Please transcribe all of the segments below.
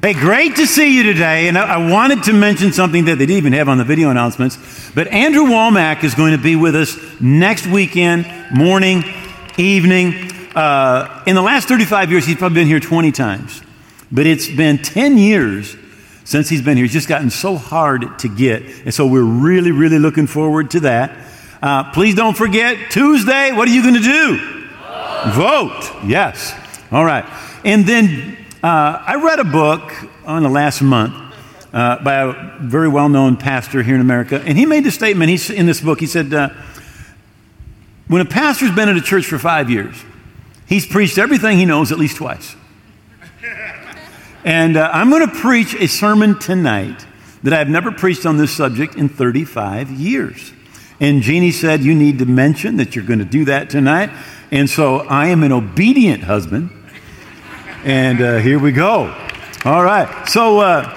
Hey, great to see you today. And I, wanted to mention something that they didn't even have on the video announcements. But Andrew Wommack is going to be with us next weekend, morning, evening. Uh, in the last 35 years, he's probably been here 20 times. But it's been 10 years since he's been here. He's just gotten so hard to get. And so we're really, really looking forward to that. Uh, please don't forget Tuesday, what are you going to do? Vote. Yes. All right. And then uh, I read a book on the last month uh, by a very well known pastor here in America, and he made a statement he's, in this book. He said, uh, When a pastor's been at a church for five years, he's preached everything he knows at least twice. and uh, I'm going to preach a sermon tonight that I've never preached on this subject in 35 years. And Jeannie said, You need to mention that you're going to do that tonight. And so I am an obedient husband. And uh, here we go. All right. So, uh,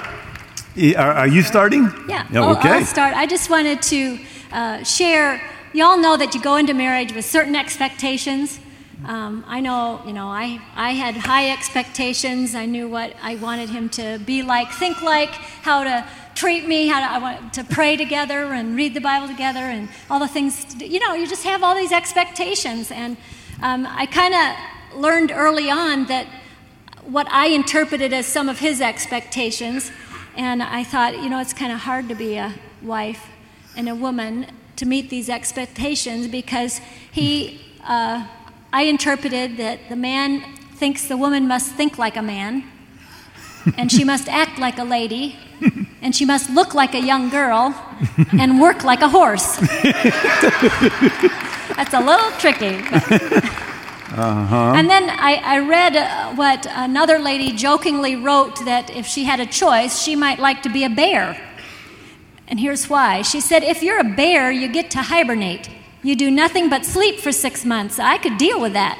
are, are, you starting? Yeah. Oh, okay. I'll start. I just wanted to uh, share. You all know that you go into marriage with certain expectations. Um, I know, you know, I, I had high expectations. I knew what I wanted him to be like, think like, how to treat me, how to, I want to pray together and read the Bible together and all the things. You know, you just have all these expectations. And um, I kind of learned early on that what I interpreted as some of his expectations. And I thought, you know, it's kind of hard to be a wife and a woman to meet these expectations because he, uh, I interpreted that the man thinks the woman must think like a man, and she must act like a lady, and she must look like a young girl, and work like a horse. That's a little tricky. Uh-huh. And then I, I read uh, what another lady jokingly wrote that if she had a choice, she might like to be a bear. And here's why. She said, If you're a bear, you get to hibernate. You do nothing but sleep for six months. I could deal with that.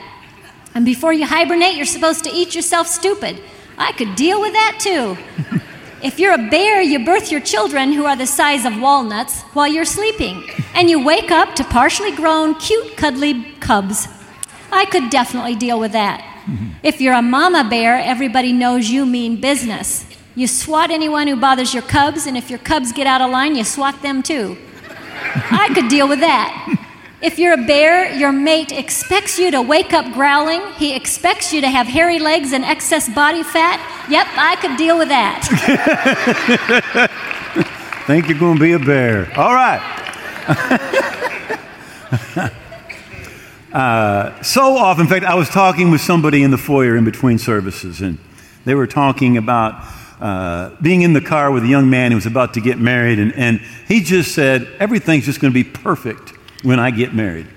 And before you hibernate, you're supposed to eat yourself stupid. I could deal with that too. if you're a bear, you birth your children who are the size of walnuts while you're sleeping. And you wake up to partially grown, cute, cuddly cubs. I could definitely deal with that. Mm-hmm. If you're a mama bear, everybody knows you mean business. You swat anyone who bothers your cubs, and if your cubs get out of line, you swat them too. I could deal with that. If you're a bear, your mate expects you to wake up growling. He expects you to have hairy legs and excess body fat. Yep, I could deal with that. Think you're going to be a bear. All right. Uh, so often, in fact, I was talking with somebody in the foyer in between services, and they were talking about uh, being in the car with a young man who was about to get married, and, and he just said, Everything's just going to be perfect when I get married.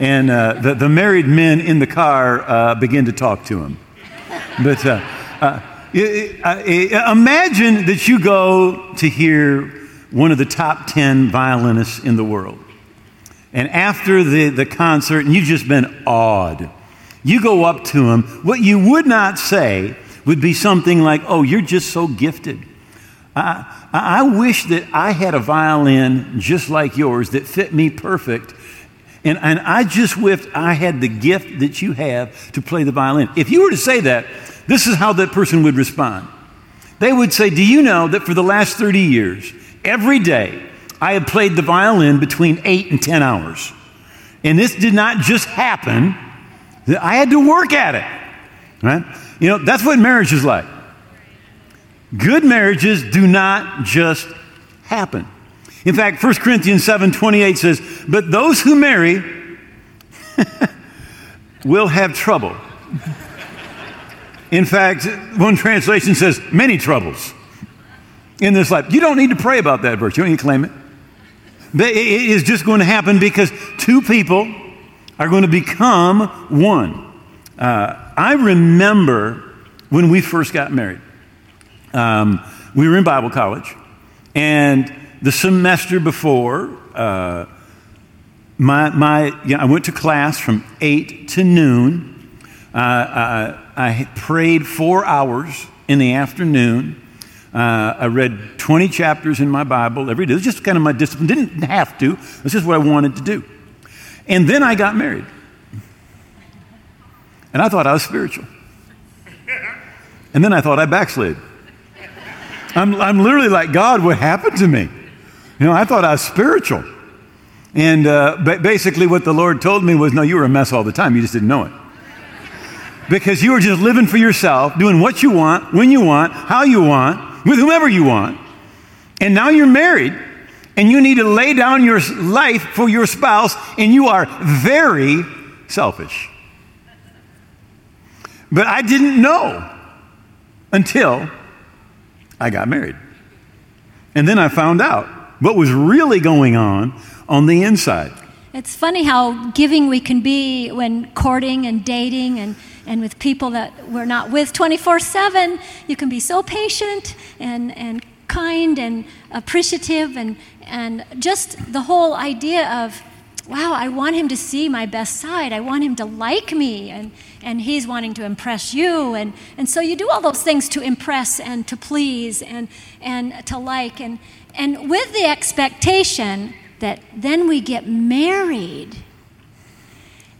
And uh, the, the married men in the car uh, begin to talk to him. But uh, uh, imagine that you go to hear one of the top 10 violinists in the world and after the, the concert, and you've just been awed, you go up to him. What you would not say would be something like, Oh, you're just so gifted. I, I wish that I had a violin just like yours that fit me perfect. And, and I just wished I had the gift that you have to play the violin. If you were to say that, this is how that person would respond. They would say, Do you know that for the last 30 years, every day, I had played the violin between eight and 10 hours. And this did not just happen, I had to work at it. Right? You know, that's what marriage is like. Good marriages do not just happen. In fact, 1 Corinthians 7 28 says, But those who marry will have trouble. In fact, one translation says, many troubles in this life. You don't need to pray about that verse, you don't need to claim it. It is just going to happen because two people are going to become one. Uh, I remember when we first got married. Um, we were in Bible college, and the semester before, uh, my, my, you know, I went to class from 8 to noon. Uh, I, I prayed four hours in the afternoon. Uh, I read 20 chapters in my Bible every day. It was just kind of my discipline. Didn't have to. It's just what I wanted to do. And then I got married. And I thought I was spiritual. And then I thought I backslid. I'm, I'm literally like, God, what happened to me? You know, I thought I was spiritual. And uh, basically, what the Lord told me was, no, you were a mess all the time. You just didn't know it. Because you were just living for yourself, doing what you want, when you want, how you want, with whomever you want. And now you're married, and you need to lay down your life for your spouse, and you are very selfish. But I didn't know until I got married. And then I found out what was really going on on the inside. It's funny how giving we can be when courting and dating and, and with people that we're not with 24 7. You can be so patient and, and kind and appreciative, and, and just the whole idea of, wow, I want him to see my best side. I want him to like me, and, and he's wanting to impress you. And, and so you do all those things to impress and to please and, and to like. And, and with the expectation that then we get married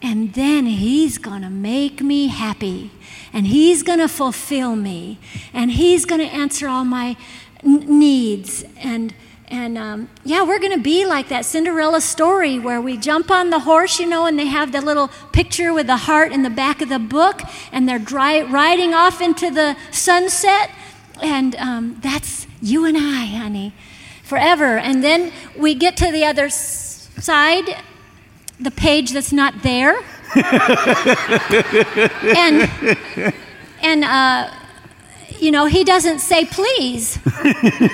and then he's going to make me happy and he's going to fulfill me and he's going to answer all my n- needs. And and um, yeah we're going to be like that cinderella story where we jump on the horse you know and they have the little picture with the heart in the back of the book and they're dry, riding off into the sunset. And um, that's you and i honey forever. And then we get to the other side, the page that's not there. and and uh, you know he doesn't say please,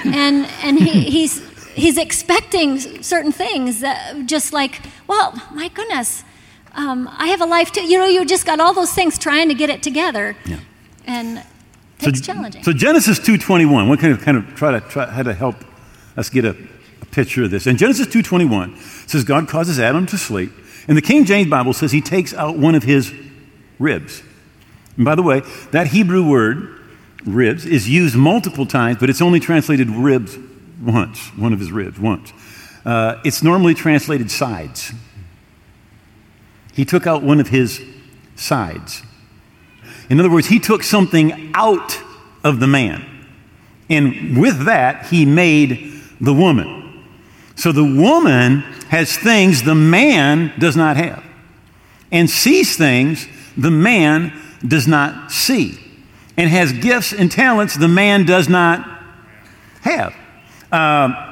and and he, he's he's expecting certain things that just like well my goodness um, I have a life too. You know, you just got all those things trying to get it together, yeah. and it's so, challenging. So Genesis two twenty one. What kind of kind of try to try how to help Let's get a, a picture of this. In Genesis 2.21, says God causes Adam to sleep. And the King James Bible says he takes out one of his ribs. And by the way, that Hebrew word, ribs, is used multiple times, but it's only translated ribs once, one of his ribs, once. Uh, it's normally translated sides. He took out one of his sides. In other words, he took something out of the man. And with that, he made the woman. So the woman has things the man does not have and sees things the man does not see and has gifts and talents the man does not have. Uh,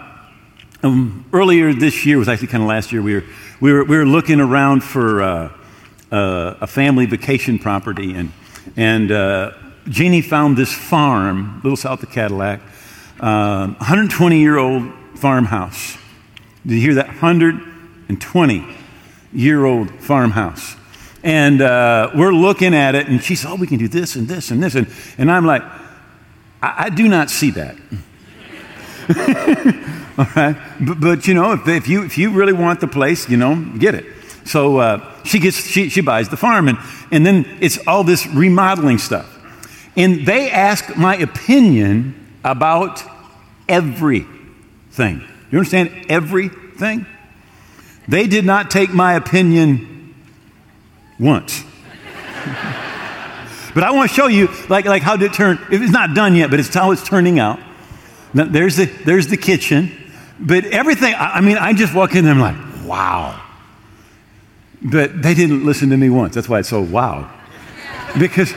um, earlier this year, was actually kind of last year, we were, we were, we were looking around for uh, uh, a family vacation property, and, and uh, Jeannie found this farm, a little south of Cadillac, 120 uh, year old farmhouse. Did you hear that? 120 year old farmhouse. And uh, we're looking at it, and she said, Oh, we can do this and this and this. And, and I'm like, I, I do not see that. All right? But, but, you know, if, if, you, if you really want the place, you know, get it. So uh, she, gets, she, she buys the farm, and, and then it's all this remodeling stuff. And they ask my opinion about everything. You understand? Everything. They did not take my opinion once. but I want to show you, like, like how did it turn. It's not done yet, but it's how it's turning out. Now, there's the there's the kitchen, but everything. I, I mean, I just walk in there, and I'm like, wow. But they didn't listen to me once. That's why it's so wow. Because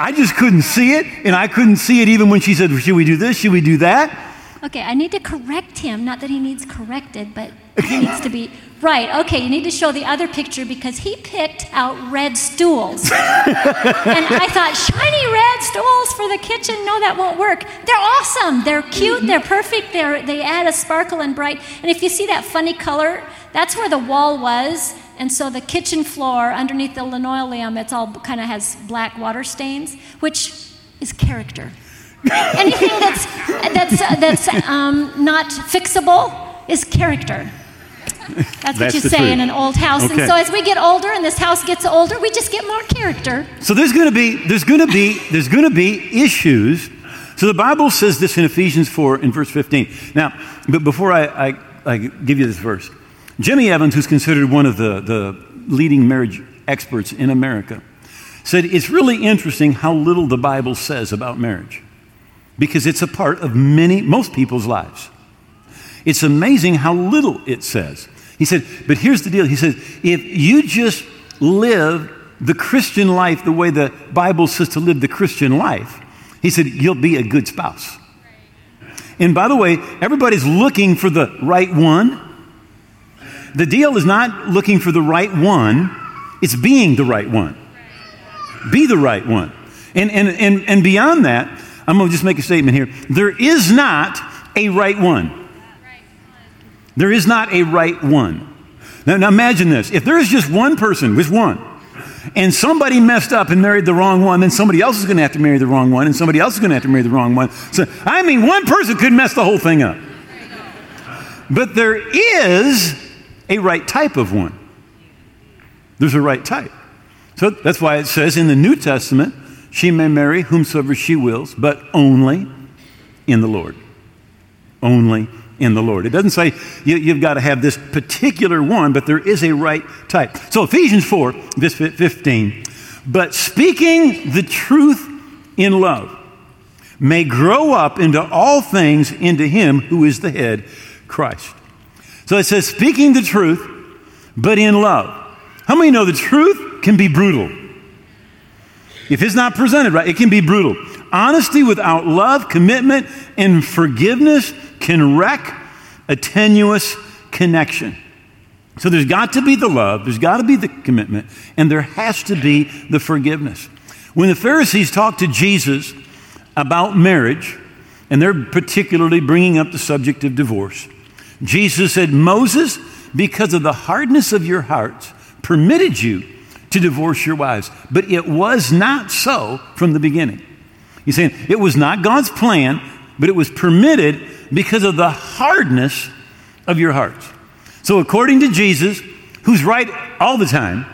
I just couldn't see it, and I couldn't see it even when she said, Should we do this? Should we do that? Okay, I need to correct him. Not that he needs corrected, but he needs to be right. Okay, you need to show the other picture because he picked out red stools. and I thought, shiny red stools for the kitchen? No, that won't work. They're awesome. They're cute. Mm-hmm. They're perfect. They're, they add a sparkle and bright. And if you see that funny color, that's where the wall was. And so the kitchen floor underneath the linoleum, it's all kind of has black water stains, which is character. Anything that's, that's, uh, that's um, not fixable is character. That's, what you say truth. in an old house. Okay. And so as we get older and this house gets older, we just get more character. So there's going to be there's going to be there's going to be issues. So the Bible says this in Ephesians 4 in verse 15. Now, but before I, I, I give you this verse, Jimmy Evans, who's considered one of the, the leading marriage experts in America, said it's really interesting how little the Bible says about marriage. because it's a part of many, most people's lives. It's amazing how little it says. He said, but here's the deal. He says, if you just live the Christian life the way the Bible says to live the Christian life, he said, you'll be a good spouse. And by the way, everybody's looking for the right one. The deal is not looking for the right one, it's being the right one. Be the right one. And, and, and, and beyond that, I'm going to just make a statement here. There is not a right one. There is not a right one. Now, now imagine this. If there is just one person, just one, and somebody messed up and married the wrong one, then somebody else is going to have to marry the wrong one, and somebody else is going to have to marry the wrong one. So, I mean, one person could mess the whole thing up. But there is a right type of one. There's a right type. So that's why it says in the New Testament, she may marry whomsoever she wills, but only in the Lord. Only in the Lord. It doesn't say you, have got to have this particular one, but there is a right type. So Ephesians 4, verse 15. But speaking the truth in love may grow up into all things into him who is the head, Christ. So it says, speaking the truth, but in love. How many know the truth can be brutal? If it's not presented right, it can be brutal. Honesty without love, commitment, and forgiveness can wreck a tenuous connection. So there's got to be the love, there's got to be the commitment, and there has to be the forgiveness. When the Pharisees talked to Jesus about marriage, and they're particularly bringing up the subject of divorce, Jesus said, Moses, because of the hardness of your hearts, permitted you to divorce your wives. But it was not so from the beginning. He's saying it was not God's plan, but it was permitted because of the hardness of your hearts. So, according to Jesus, who's right all the time,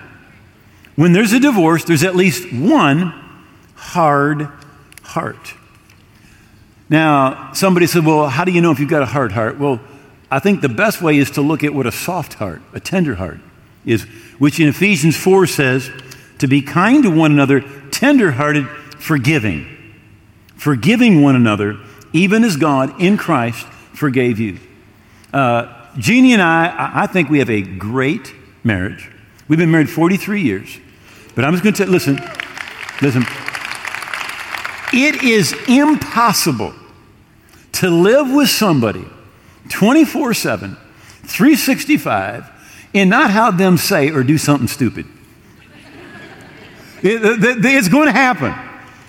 when there's a divorce, there's at least one hard heart. Now, somebody said, Well, how do you know if you've got a hard heart? Well, I think the best way is to look at what a soft heart, a tender heart, is, which in Ephesians 4 says, to be kind to one another, tender hearted, forgiving. Forgiving one another, even as God in Christ forgave you. Uh, Jeannie and I, I think we have a great marriage. We've been married 43 years. But I'm just going to listen, listen. It is impossible to live with somebody 24 7, 365, and not have them say or do something stupid. It, it's going to happen.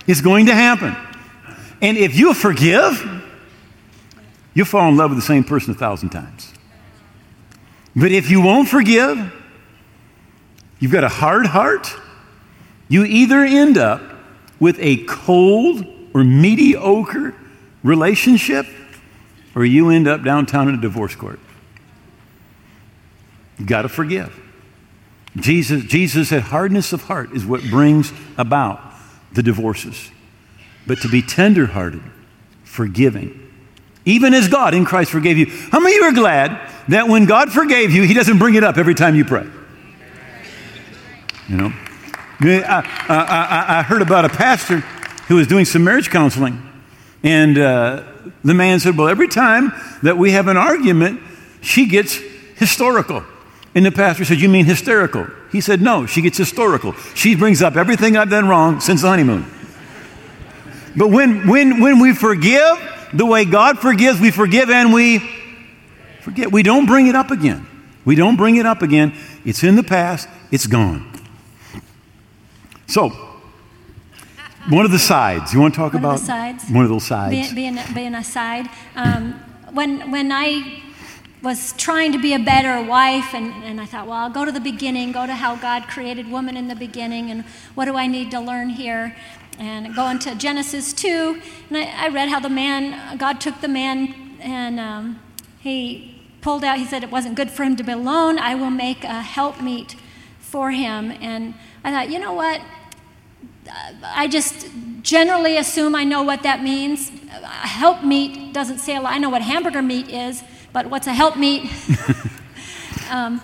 It's going to happen. And if you forgive, you'll fall in love with the same person a thousand times. But if you won't forgive, you've got a hard heart, you either end up with a cold or mediocre relationship, or you end up downtown in a divorce court. You got to forgive. Jesus, Jesus said hardness of heart is what brings about the divorces. But to be tenderhearted, forgiving, even as God in Christ forgave you. How many of you are glad that when God forgave you, He doesn't bring it up every time you pray? You know? I, I, I heard about a pastor who was doing some marriage counseling, and uh, the man said, Well, every time that we have an argument, she gets historical. And the pastor said, You mean hysterical? He said, No, she gets historical. She brings up everything I've done wrong since the honeymoon. But when, when, when we forgive the way God forgives, we forgive and we forget. We don't bring it up again. We don't bring it up again. It's in the past, it's gone. So, one of the sides. You want to talk one about of the sides? one of those sides? Being, being, being a side. Um, when, when I was trying to be a better wife, and, and I thought, well, I'll go to the beginning, go to how God created woman in the beginning, and what do I need to learn here? And go into Genesis 2, and I, I read how the man, God took the man, and um, he pulled out, he said it wasn't good for him to be alone. I will make a helpmeet for him. And I thought, you know what? I just generally assume I know what that means. Helpmeet doesn't say a lot. I know what hamburger meat is, but what's a helpmeet? um,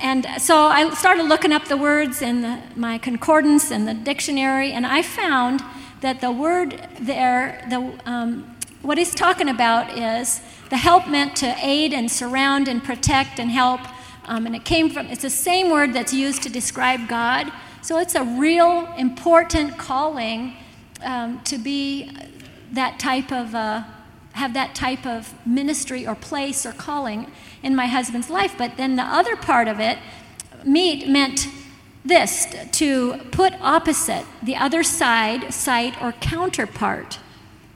and so I started looking up the words in the, my concordance and the dictionary, and I found that the word there, the, um, what he's talking about is the help meant to aid and surround and protect and help. Um, and it came from, it's the same word that's used to describe God. So it's a real important calling um, to be that type of, uh, have that type of ministry or place or calling in my husband's life. But then the other part of it, meet meant this to put opposite, the other side, site, or counterpart.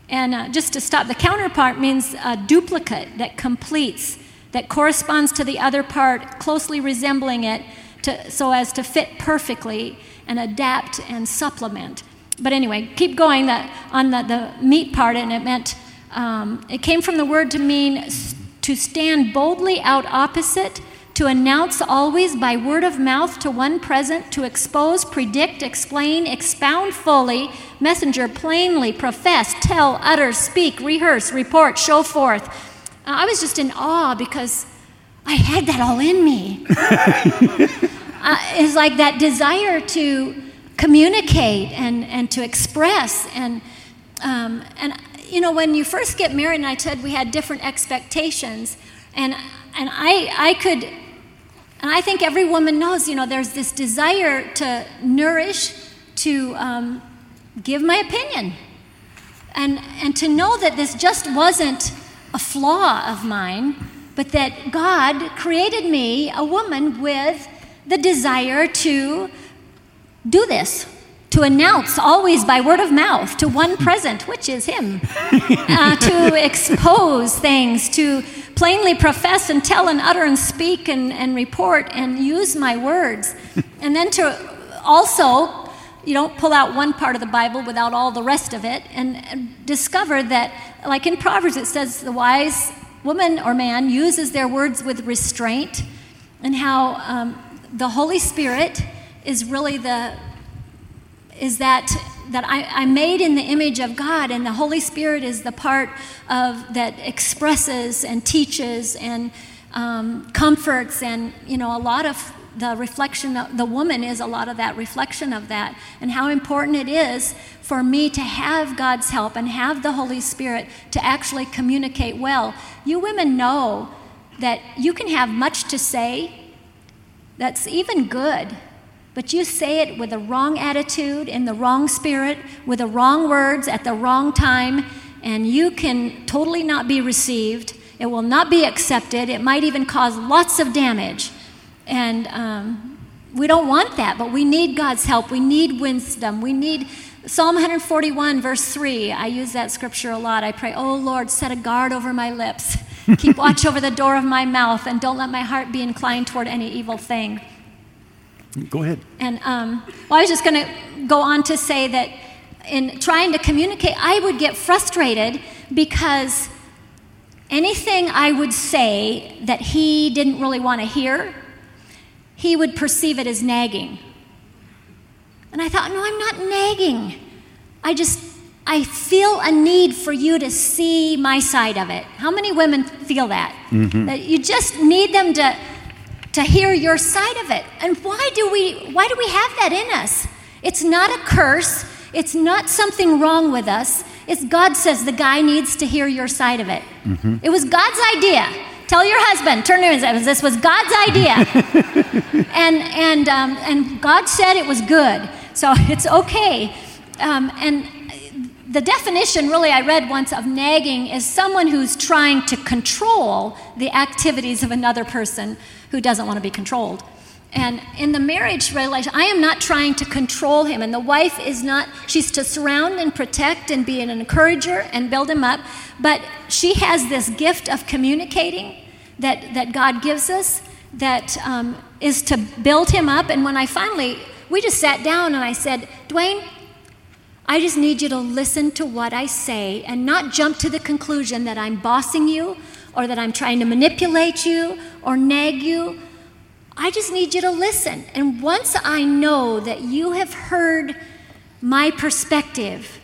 And uh, just to stop, the counterpart means a duplicate that completes, that corresponds to the other part, closely resembling it, to, so as to fit perfectly and adapt and supplement. But anyway, keep going the, on the, the meat part, and it meant, um, it came from the word to mean to stand boldly out opposite to announce always by word of mouth to one present, to expose, predict, explain, expound fully, messenger plainly, profess, tell, utter, speak, rehearse, report, show forth. I was just in awe because I had that all in me. uh, it's like that desire to communicate and, and to express. And, um, and, you know, when you first get married, and I said we had different expectations, and, and I, I could and I think every woman knows, you know, there's this desire to nourish, to um, give my opinion, and, and to know that this just wasn't a flaw of mine, but that God created me, a woman, with the desire to do this, to announce always by word of mouth to one present, which is Him, uh, to expose things, to plainly profess and tell and utter and speak and, and report and use my words. and then to also, you don't pull out one part of the Bible without all the rest of it, and, and discover that, like in Proverbs, it says the wise woman or man uses their words with restraint, and how um, the Holy Spirit is really the is that that I, am made in the image of God, and the Holy Spirit is the part of that expresses and teaches and um, comforts, and you know a lot of the reflection of the woman is a lot of that reflection of that, and how important it is for me to have God's help and have the Holy Spirit to actually communicate well. You women know that you can have much to say. That's even good but you say it with the wrong attitude, in the wrong spirit, with the wrong words at the wrong time, and you can totally not be received. It will not be accepted. It might even cause lots of damage. And um, we don't want that, but we need God's help. We need wisdom. We need Psalm 141, verse 3. I use that scripture a lot. I pray, Oh Lord, set a guard over my lips. Keep watch over the door of my mouth, and don't let my heart be inclined toward any evil thing. Go ahead. And um, well, I was just going to go on to say that in trying to communicate, I would get frustrated because anything I would say that he didn't really want to hear, he would perceive it as nagging. And I thought, no, I'm not nagging. I just, I feel a need for you to see my side of it. How many women feel that? Mm-hmm. That you just need them to to hear your side of it. And why do we why do we have that in us? It's not a curse. It's not something wrong with us. It's God says the guy needs to hear your side of it. Mm-hmm. It was God's idea. Tell your husband, turn to him and say, this was God's idea. and, and, um, and God said it was good. So it's okay. Um, and the definition, really, I read once of nagging is someone who's trying to control the activities of another person who doesn't want to be controlled. And in the marriage relation, I am not trying to control him. And the wife is not, she's to surround and protect and be an encourager and build him up. But she has this gift of communicating that, that God gives us that um, is to build him up. And when I finally, we just sat down and I said, Dwayne, I just need you to listen to what I say and not jump to the conclusion that I'm bossing you or that I'm trying to manipulate you or nag you. I just need you to listen. And once I know that you have heard my perspective,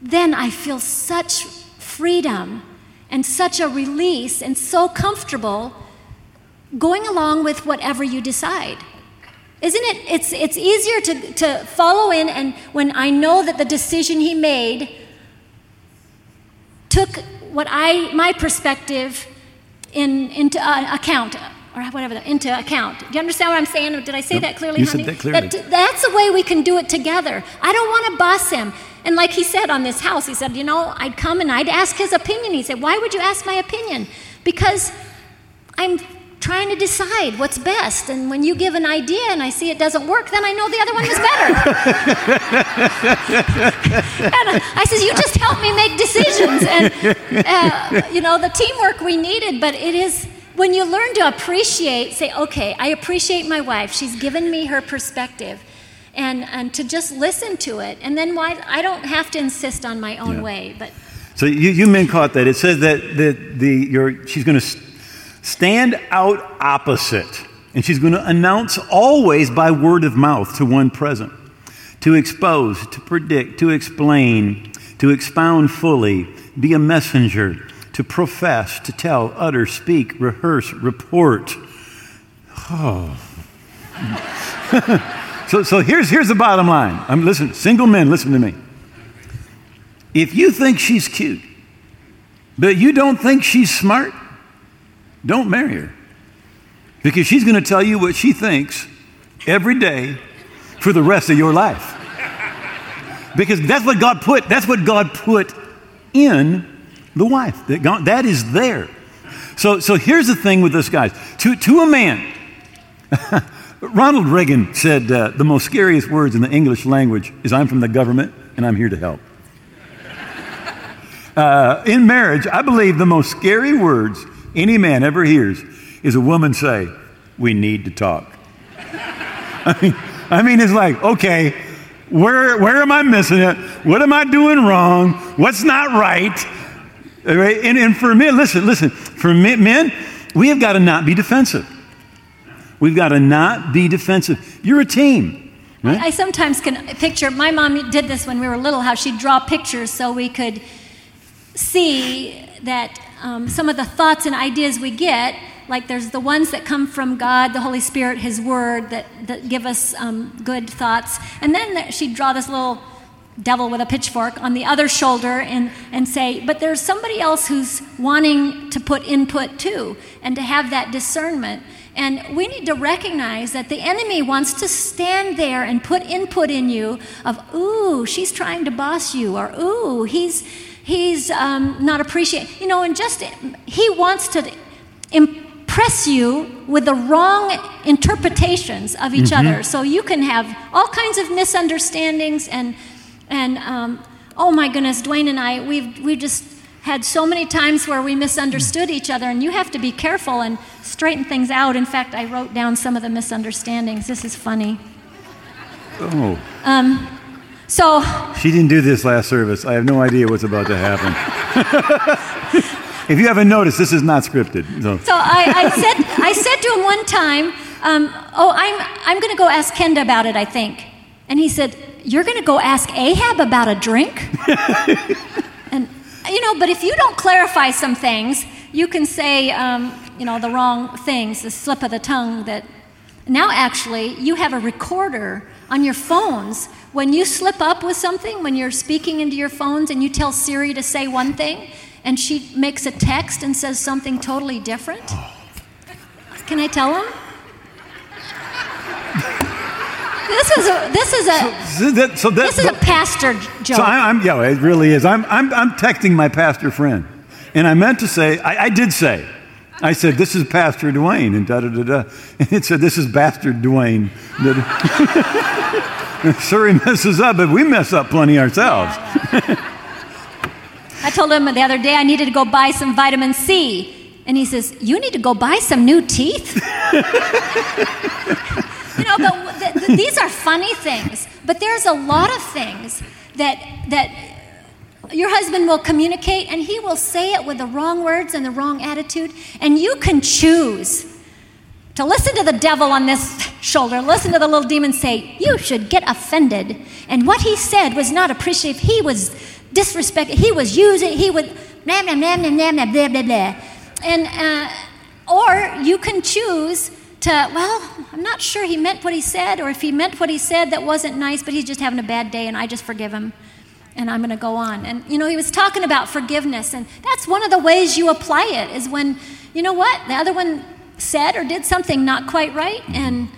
then I feel such freedom and such a release and so comfortable going along with whatever you decide. Isn't it? It's, it's easier to, to follow in, and when I know that the decision he made took what I, my perspective in, into uh, account, or whatever, into account. Do you understand what I'm saying? Did I say Yep. that clearly, You honey? said that clearly. that's the way we can do it together. I don't want to boss him. And like he said on this house, he said, you know, I'd come and I'd ask his opinion. He said, why would you ask my opinion? Because I'm trying to decide what's best. And when you give an idea and I see it doesn't work, then I know the other one was better. and I says, you just help me make decisions. And, uh, you know, the teamwork we needed, but it is when you learn to appreciate, say, okay, I appreciate my wife. She's given me her perspective. And, and to just listen to it. And then why, I don't have to insist on my own Yeah. way. But So you, you men caught that. It says that, that the, your, she's going to stand out opposite, and she's going to announce always by word of mouth to one present, to expose, to predict, to explain, to expound fully, be a messenger, to profess, to tell, utter, speak, rehearse, report. Oh. so so here's, here's the bottom line. I'm, listen, single men, listen to me. If you think she's cute, but you don't think she's smart, don't marry her. Because she's going to tell you what she thinks every day for the rest of your life. Because that's what God put, that's what God put in the wife. That, God, that is there. So, so here's the thing with this, guys. To, to a man, Ronald Reagan said uh, the most scariest words in the English language is I'm from the government and I'm here to help. Uh, in marriage, I believe the most scary words any man ever hears is a woman say, We need to talk. I mean, I mean, it's like, okay, where, where am I missing it? What am I doing wrong? What's not right? Right? And, and for men, listen, listen, for men, men, we have got to not be defensive. We've got to not be defensive. You're a team. Right? I sometimes can picture, my mom did this when we were little, how she'd draw pictures so we could see that um, some of the thoughts and ideas we get, like there's the ones that come from God, the Holy Spirit, His Word, that, that give us um, good thoughts. And then she'd draw this little devil with a pitchfork on the other shoulder and, and say, but there's somebody else who's wanting to put input too, and to have that discernment. And we need to recognize that the enemy wants to stand there and put input in you of, ooh, she's trying to boss you, or ooh, he's he's um, not appreciating, you know, and just he wants to impress you with the wrong interpretations of each other, so you can have all kinds of misunderstandings and and um, oh my goodness, Dwayne and I, we've we just had so many times where we misunderstood each other, and you have to be careful and straighten things out. In fact, I wrote down some of the misunderstandings. This is funny. Oh, So, she didn't do this last service. I have no idea what's about to happen. if you haven't noticed, this is not scripted. So. so I, I said, I said to him one time, um, "Oh, I'm, I'm going to go ask Kenda about it. I think." And he said, "You're going to go ask Ahab about a drink?" and you know, but if you don't clarify some things, you can say, um, you know, the wrong things, the slip of the tongue. That now actually you have a recorder on your phones. When you slip up with something, when you're speaking into your phones and you tell Siri to say one thing, and she makes a text and says something totally different. Can I tell him? This is a this is a So that, so that, this is a pastor joke. so I, am yeah, it really is. I'm, I'm, I'm texting my pastor friend, and I meant to say, I, I did say, I said, this is Pastor Dwayne, and da da da da. And it said, this is Bastard Dwayne. Sure, he messes up, but we mess up plenty ourselves. I told him the other day I needed to go buy some vitamin C, and he says, "You need to go buy some new teeth." you know, but th- th- these are funny things. But there's a lot of things that that your husband will communicate, and he will say it with the wrong words and the wrong attitude, and you can choose to listen to the devil on this shoulder, listen to the little demon say, You should get offended. And what he said was not appreciative. He was disrespected. He was using, he would, blah, blah, blah, blah, blah, blah, blah, blah, blah. And, uh, or you can choose to, well, I'm not sure he meant what he said, or if he meant what he said that wasn't nice, but he's just having a bad day and I just forgive him and I'm going to go on. And, you know, he was talking about forgiveness, and that's one of the ways you apply it is when, you know what, the other one said or did something not quite right, and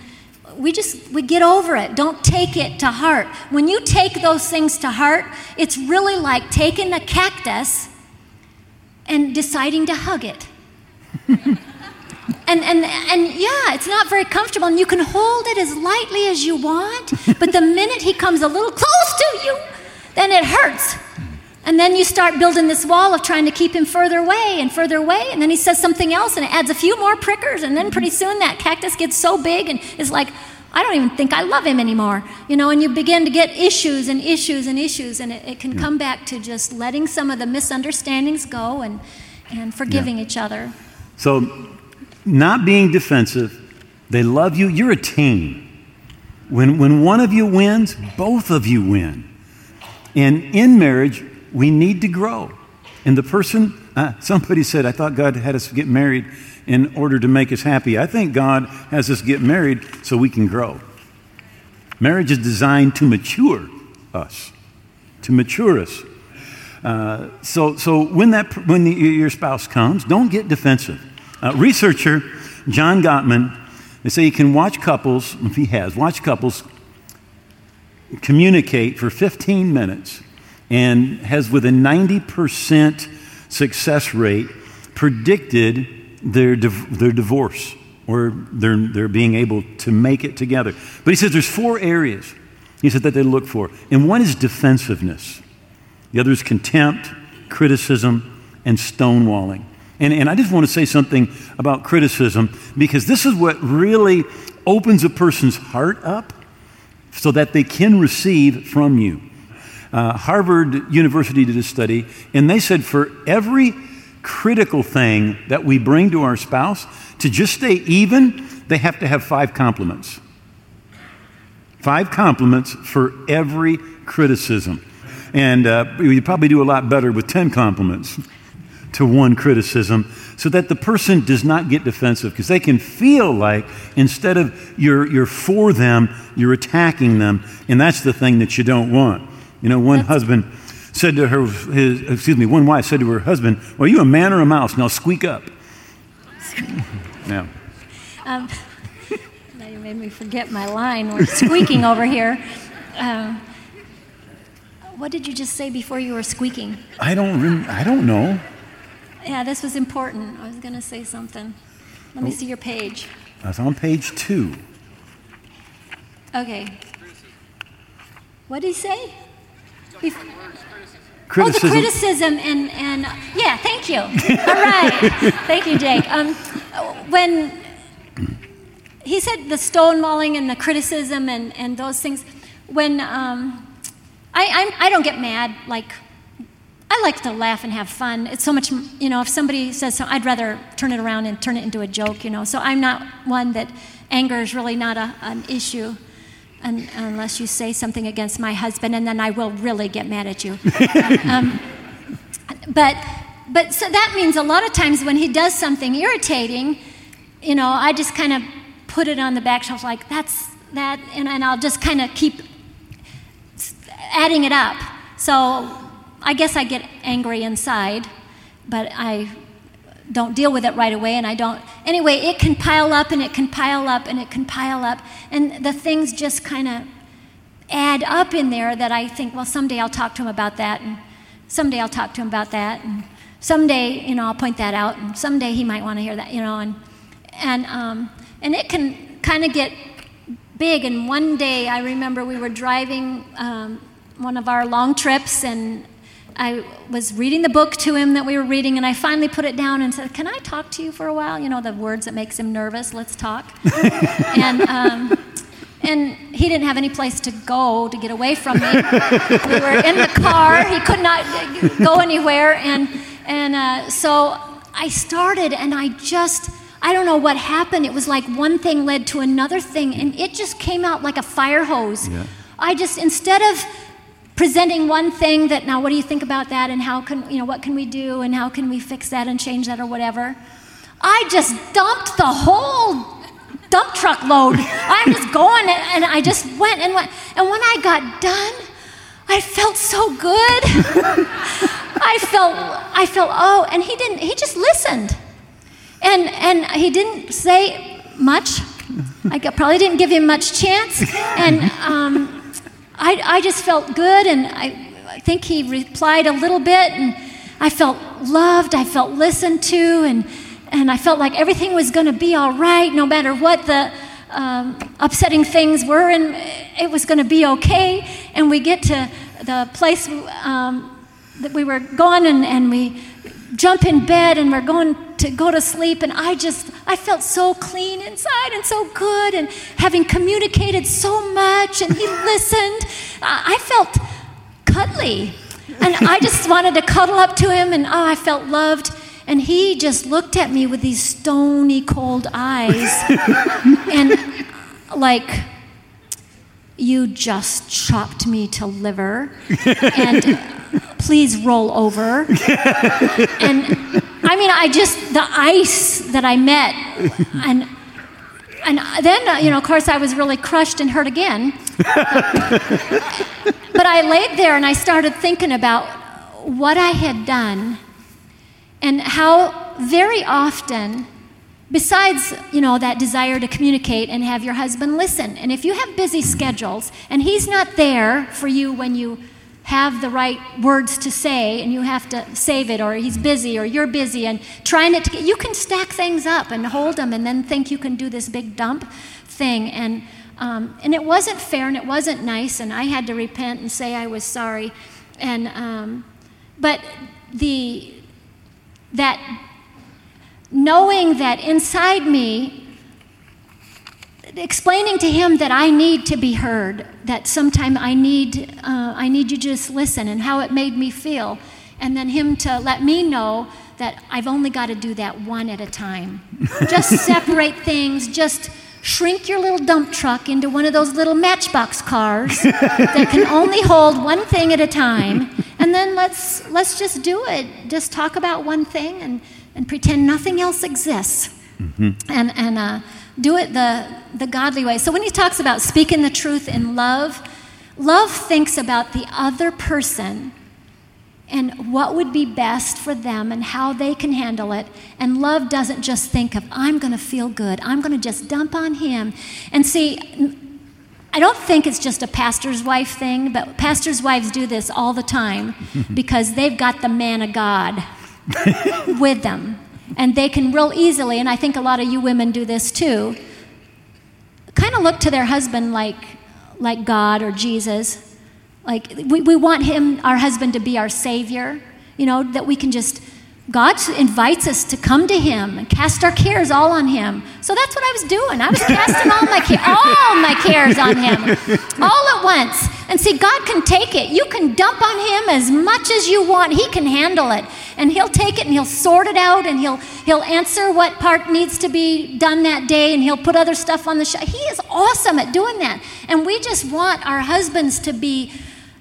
we just we get over it. Don't take it to heart. When you take those things to heart it's really like taking a cactus and deciding to hug it. And, and, and yeah, it's not very comfortable, and you can hold it as lightly as you want, but the minute he comes a little close to you, then it hurts. And then you start building this wall of trying to keep him further away and further away, and then he says something else, and it adds a few more prickers, and then pretty soon that cactus gets so big and is like, I don't even think I love him anymore. You know, and you begin to get issues and issues and issues, and it, it can come back to just letting some of the misunderstandings go and, and forgiving yeah. each other. So not being defensive. They love you. You're a team. When, when one of you wins, both of you win. And in marriage, we need to grow. And the person, uh, somebody said, I thought God had us get married in order to make us happy. I think God has us get married so we can grow. Marriage is designed to mature us, to mature us. Uh, so, so when, that, when the, your spouse comes, don't get defensive. Uh, researcher John Gottman, they say he can watch couples, if he has, watch couples communicate for 15 minutes and has with a 90% success rate predicted their, their divorce or their, their being able to make it together. But he says there's four areas he said that they look for. And one is defensiveness. The other is contempt, criticism, and stonewalling. And, and I just want to say something about criticism because this is what really opens a person's heart up so that they can receive from you. Uh, Harvard University did a study, and they said for every critical thing that we bring to our spouse, to just stay even, they have to have five compliments. Five compliments for every criticism. And uh, you probably do a lot better with 10 compliments to one criticism so that the person does not get defensive because they can feel like instead of you're, you're for them, you're attacking them. And that's the thing that you don't want. You know, one that's husband said to her, his, excuse me, one wife said to her husband, Well, you a man or a mouse? Now squeak up. yeah. Um, now you made me forget my line. We're squeaking over here. Um, what did you just say before you were squeaking? I don't. Rem- I don't know. Yeah, this was important. I was going to say something. Let me oh. see your page. That's on page two. Okay. What did he say? Criticism. Oh, the criticism and, and yeah, thank you. All right. thank you, Jake. Um, when he said the stonewalling and the criticism and, and those things, when um, I, I'm, I don't get mad like I like to laugh and have fun. It's so much, you know, if somebody says so, I'd rather turn it around and turn it into a joke, you know. So I'm not one that anger is really not a, an issue un, unless you say something against my husband, and then I will really get mad at you. um, but, but so that means a lot of times when he does something irritating, you know, I just kind of put it on the back shelf like, that's that, and, and I'll just kind of keep adding it up. So I guess I get angry inside, but I don't deal with it right away and I don't. Anyway, it can pile up and it can pile up and it can pile up. And the things just kind of add up in there that I think, well, someday I'll talk to him about that. And someday I'll talk to him about that. And someday, you know, I'll point that out. And someday he might want to hear that, you know. And, and, um, and it can kind of get big. And one day I remember we were driving um, one of our long trips and I was reading the book to him that we were reading, and I finally put it down and said, Can I talk to you for a while? You know, the words that makes him nervous, let's talk. and, um, and he didn't have any place to go to get away from me. we were in the car, he could not go anywhere. And, and uh, so I started, and I just, I don't know what happened. It was like one thing led to another thing, and it just came out like a fire hose. Yeah. I just, instead of presenting one thing that now what do you think about that and how can you know what can we do and how can we fix that and change that or whatever i just dumped the whole dump truck load. I'm just going, and I just went and went. And when I got done, I felt so good. I felt, I felt, oh, and he didn't, he just listened. And, and he didn't say much. I probably didn't give him much chance. And um, I, I just felt good, and I, I think he replied a little bit, and I felt loved, I felt listened to, and, and I felt like everything was going to be all right no matter what the um, upsetting things were, and it was going to be okay. And we get to the place um, that we were going, and, and we jump in bed, and we're going to go to sleep. And I just, I felt so clean inside and so good, and having communicated so much, and he listened, I felt cuddly. And I just wanted to cuddle up to him, and oh, I felt loved. And he just looked at me with these stony cold eyes and, like, you just chopped me to liver. And please roll over. And I mean, I just, the ice that I met, and and then, uh, you know, of course, I was really crushed and hurt again. but I laid there and I started thinking about what I had done and how very often, besides, you know, that desire to communicate and have your husband listen, and if you have busy schedules and he's not there for you when you have the right words to say and you have to save it or he's busy or you're busy and trying to get, you can stack things up and hold them and then think you can do this big dump thing. And um, and it wasn't fair and it wasn't nice and i had to repent and say i was sorry. And um, but the that knowing that inside me explaining to him that I need to be heard, that sometime I need, uh, I need you to just listen, and how it made me feel. And then him to let me know that I've only got to do that one at a time. just separate things, just shrink your little dump truck into one of those little matchbox cars that can only hold one thing at a time. And then let's, let's just do it. Just talk about one thing and, and pretend nothing else exists. Mm-hmm. And, and uh, do it the, the godly way. So when he talks about speaking the truth in love, love thinks about the other person and what would be best for them and how they can handle it. And love doesn't just think of, I'm going to feel good, I'm going to just dump on him. And see, I don't think it's just a pastor's wife thing, but pastors' wives do this all the time because they've got the man of God with them and they can real easily, and I think a lot of you women do this too, kind of look to their husband like, like God or Jesus. Like we, we want him, our husband, to be our savior, you know, that we can just God invites us to come to Him and cast our cares all on Him. So that's what I was doing. I was casting all my all my cares on Him, all at once. And see, God can take it. You can dump on Him as much as you want. He can handle it, and He'll take it and He'll sort it out, and He'll He'll answer what part needs to be done that day, and He'll put other stuff on the show. He is awesome at doing that, and we just want our husbands to be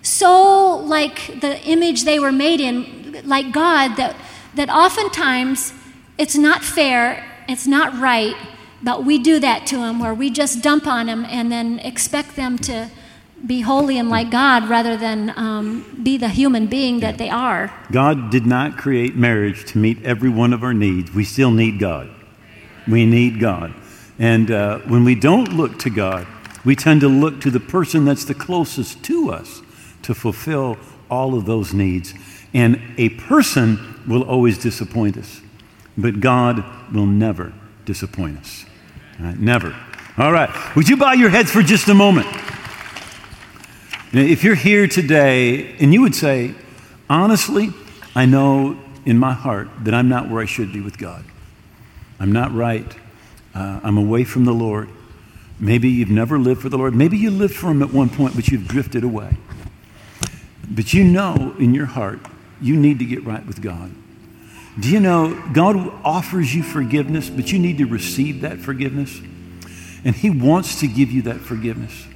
so like the image they were made in, like God that that oftentimes it's not fair, it's not right, but we do that to them where we just dump on them and then expect them to be holy and like God rather than um, be the human being that they are. God did not create marriage to meet every one of our needs. We still need God. We need God. And uh, when we don't look to God, we tend to look to the person that's the closest to us to fulfill all of those needs. And a person will always disappoint us, but God will never disappoint us. Right? Never. All right. Would you bow your heads for just a moment? If you're here today and you would say, honestly, I know in my heart that I'm not where I should be with God. I'm not right. Uh, I'm away from the Lord. Maybe you've never lived for the Lord. Maybe you lived for Him at one point, but you've drifted away. But you know in your heart you need to get right with God. Do you know God offers you forgiveness, but you need to receive that forgiveness? And He wants to give you that forgiveness.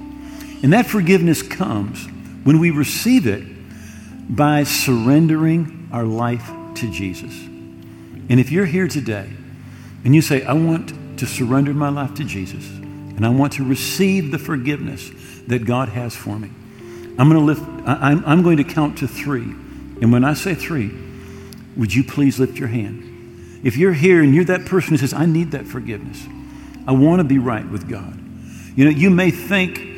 And that forgiveness comes when we receive it by surrendering our life to Jesus. And if you're here today and you say, I want to surrender my life to Jesus. And I want to receive the forgiveness that God has for me. I'm going to lift, I'm, I'm going to count to three. And when I say three, would you please lift your hand? If you're here and you're that person who says, I need that forgiveness, I want to be right with God. You know, you may think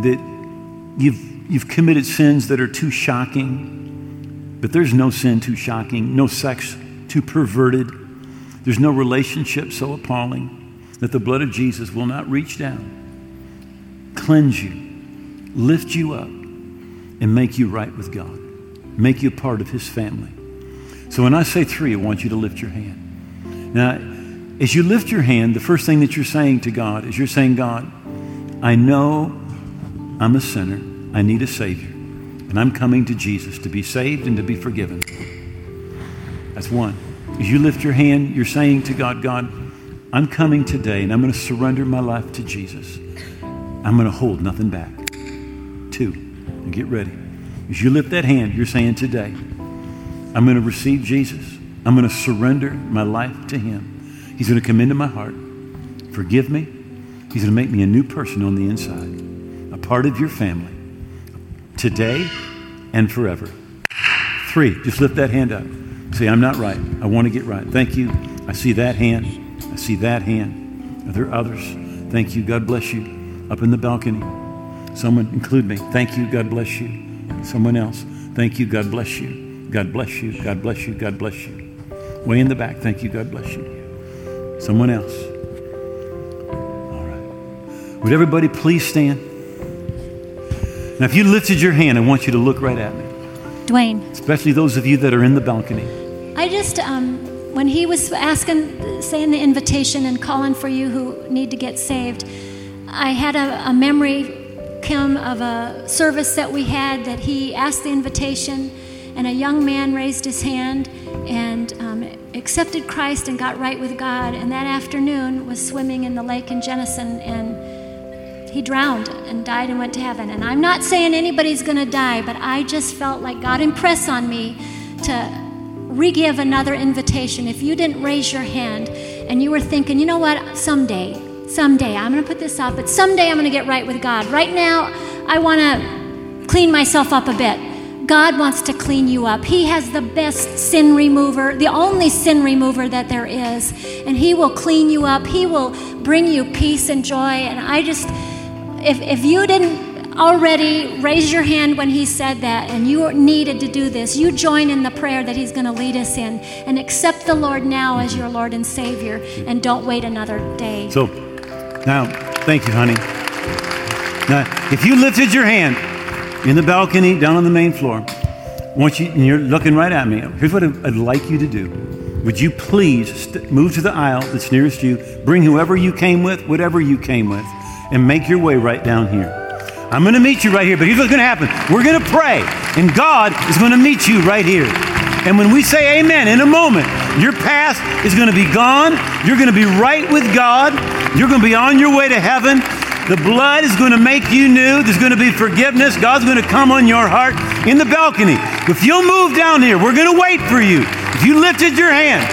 that you've, you've committed sins that are too shocking, but there's no sin too shocking, no sex too perverted, there's no relationship so appalling that the blood of Jesus will not reach down, cleanse you, lift you up, and make you right with God, make you a part of His family. So when I say three, I want you to lift your hand. Now, as you lift your hand, the first thing that you're saying to God is you're saying, God, I know I'm a sinner. I need a Savior. And I'm coming to Jesus to be saved and to be forgiven. That's one. As you lift your hand, you're saying to God, God, I'm coming today and I'm going to surrender my life to Jesus. I'm going to hold nothing back. Two, and get ready. As you lift that hand, you're saying today, I'm going to receive Jesus. I'm going to surrender my life to Him. He's going to come into my heart, forgive me. He's going to make me a new person on the inside, part of your family, today and forever. Three, just lift that hand up. Say, I'm not right. I want to get right. Thank you. I see that hand. I see that hand. Are there others? Thank you. God bless you. Up in the balcony. Someone, include me. Thank you. God bless you. Someone else. Thank you. God bless you. God bless you. God bless you. God bless you. Way in the back. Thank you. God bless you. Someone else. All right. Would everybody please stand? Now, if you lifted your hand, I want you to look right at me. Duane. Especially those of you that are in the balcony. I just, um, when he was asking, saying the invitation and calling for you who need to get saved, I had a, a memory, come of a service that we had that he asked the invitation, and a young man raised his hand and um, accepted Christ and got right with God. And that afternoon was swimming in the lake in Jenison, and he drowned and died and went to heaven. And I'm not saying anybody's going to die, but I just felt like God impressed on me to re-give another invitation. If you didn't raise your hand and you were thinking, you know what, someday, someday I'm going to put this off, but someday I'm going to get right with God. Right now, I want to clean myself up a bit. God wants to clean you up. He has the best sin remover, the only sin remover that there is. And He will clean you up. He will bring you peace and joy. And I just, if, if you didn't already raise your hand when he said that and you needed to do this, you join in the prayer that he's going to lead us in and accept the Lord now as your Lord and Savior and don't wait another day. So, now, thank you, honey. Now, if you lifted your hand in the balcony down on the main floor, once you, and you're looking right at me, here's what I'd like you to do. Would you please st- move to the aisle that's nearest you, bring whoever you came with, whatever you came with, and make your way right down here. I'm going to meet you right here, but here's what's going to happen. We're going to pray, and God is going to meet you right here. And when we say amen, in a moment, your past is going to be gone. You're going to be right with God. You're going to be on your way to heaven. The blood is going to make you new. There's going to be forgiveness. God's going to come on your heart in the balcony. If you'll move down here, we're going to wait for you. If you lifted your hand,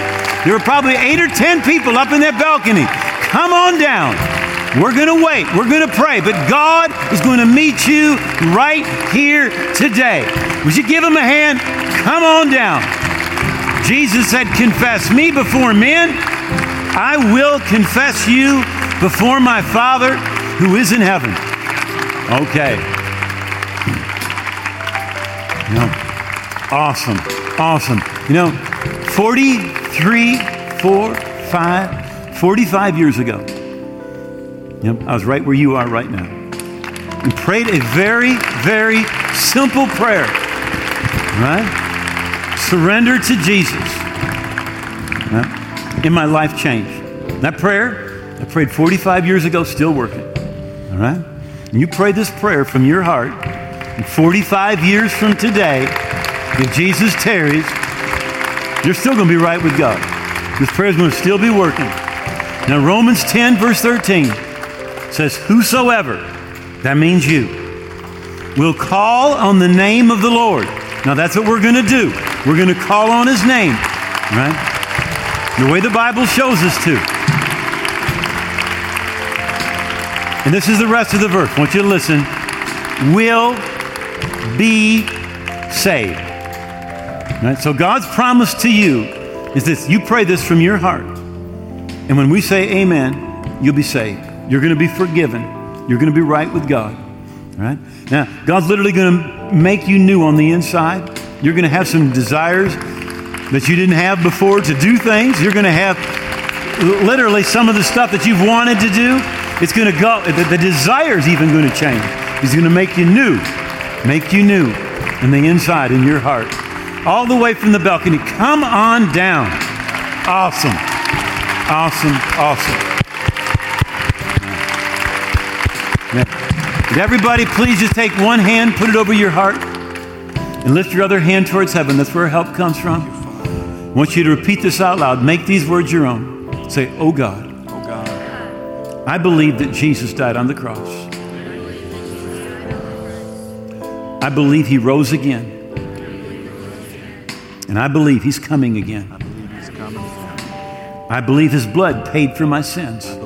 there were probably eight or ten people up in that balcony. Come on down. We're going to wait. We're going to pray. But God is going to meet you right here today. Would you give him a hand? Come on down. Jesus said, Confess me before men. I will confess you before my Father who is in heaven. Okay. You know, awesome. Awesome. You know, 43, 4, 5, 45 years ago, Yep, I was right where you are right now. And prayed a very, very simple prayer. Right? Surrender to Jesus. Right? And my life changed. That prayer, I prayed 45 years ago, still working. All right? And you pray this prayer from your heart. And 45 years from today, if Jesus tarries, you're still going to be right with God. This prayer is going to still be working. Now, Romans 10, verse 13 says, Whosoever, that means you, will call on the name of the Lord. Now that's what we're going to do. We're going to call on his name, right? The way the Bible shows us to. and this is the rest of the verse. I want you to listen. Will be saved. Right? So God's promise to you is this you pray this from your heart. And when we say amen, you'll be saved. You're going to be forgiven. You're going to be right with God. Right? Now, God's literally going to make you new on the inside. You're going to have some desires that you didn't have before to do things. You're going to have literally some of the stuff that you've wanted to do. It's going to go, the, the desire is even going to change. He's going to make you new, make you new in the inside, in your heart. All the way from the balcony. Come on down. Awesome. Awesome. Awesome. Would everybody please just take one hand, put it over your heart, and lift your other hand towards heaven? That's where help comes from. I want you to repeat this out loud. Make these words your own. Say, Oh God. Oh God. I believe that Jesus died on the cross. I believe he rose again. And I believe he's coming again. I believe he's coming again. I believe his blood paid for my sins.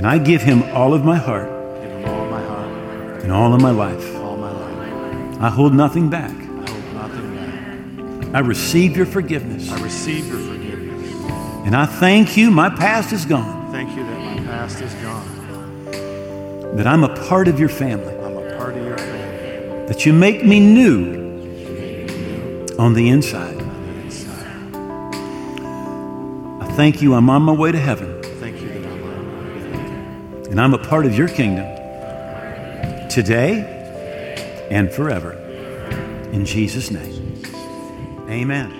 And I give him all of my heart Give him all my heart, and all of my life. all my life. I hold nothing back. I hold nothing back. I receive your forgiveness. I receive your forgiveness. And I thank you, my past is gone, Thank you that my past is gone. that I'm a part of your family, I'm a part of your family. that you make me new on the inside. I thank you, I'm on my way to heaven, and I'm a part of your kingdom today and forever. In Jesus' name, amen.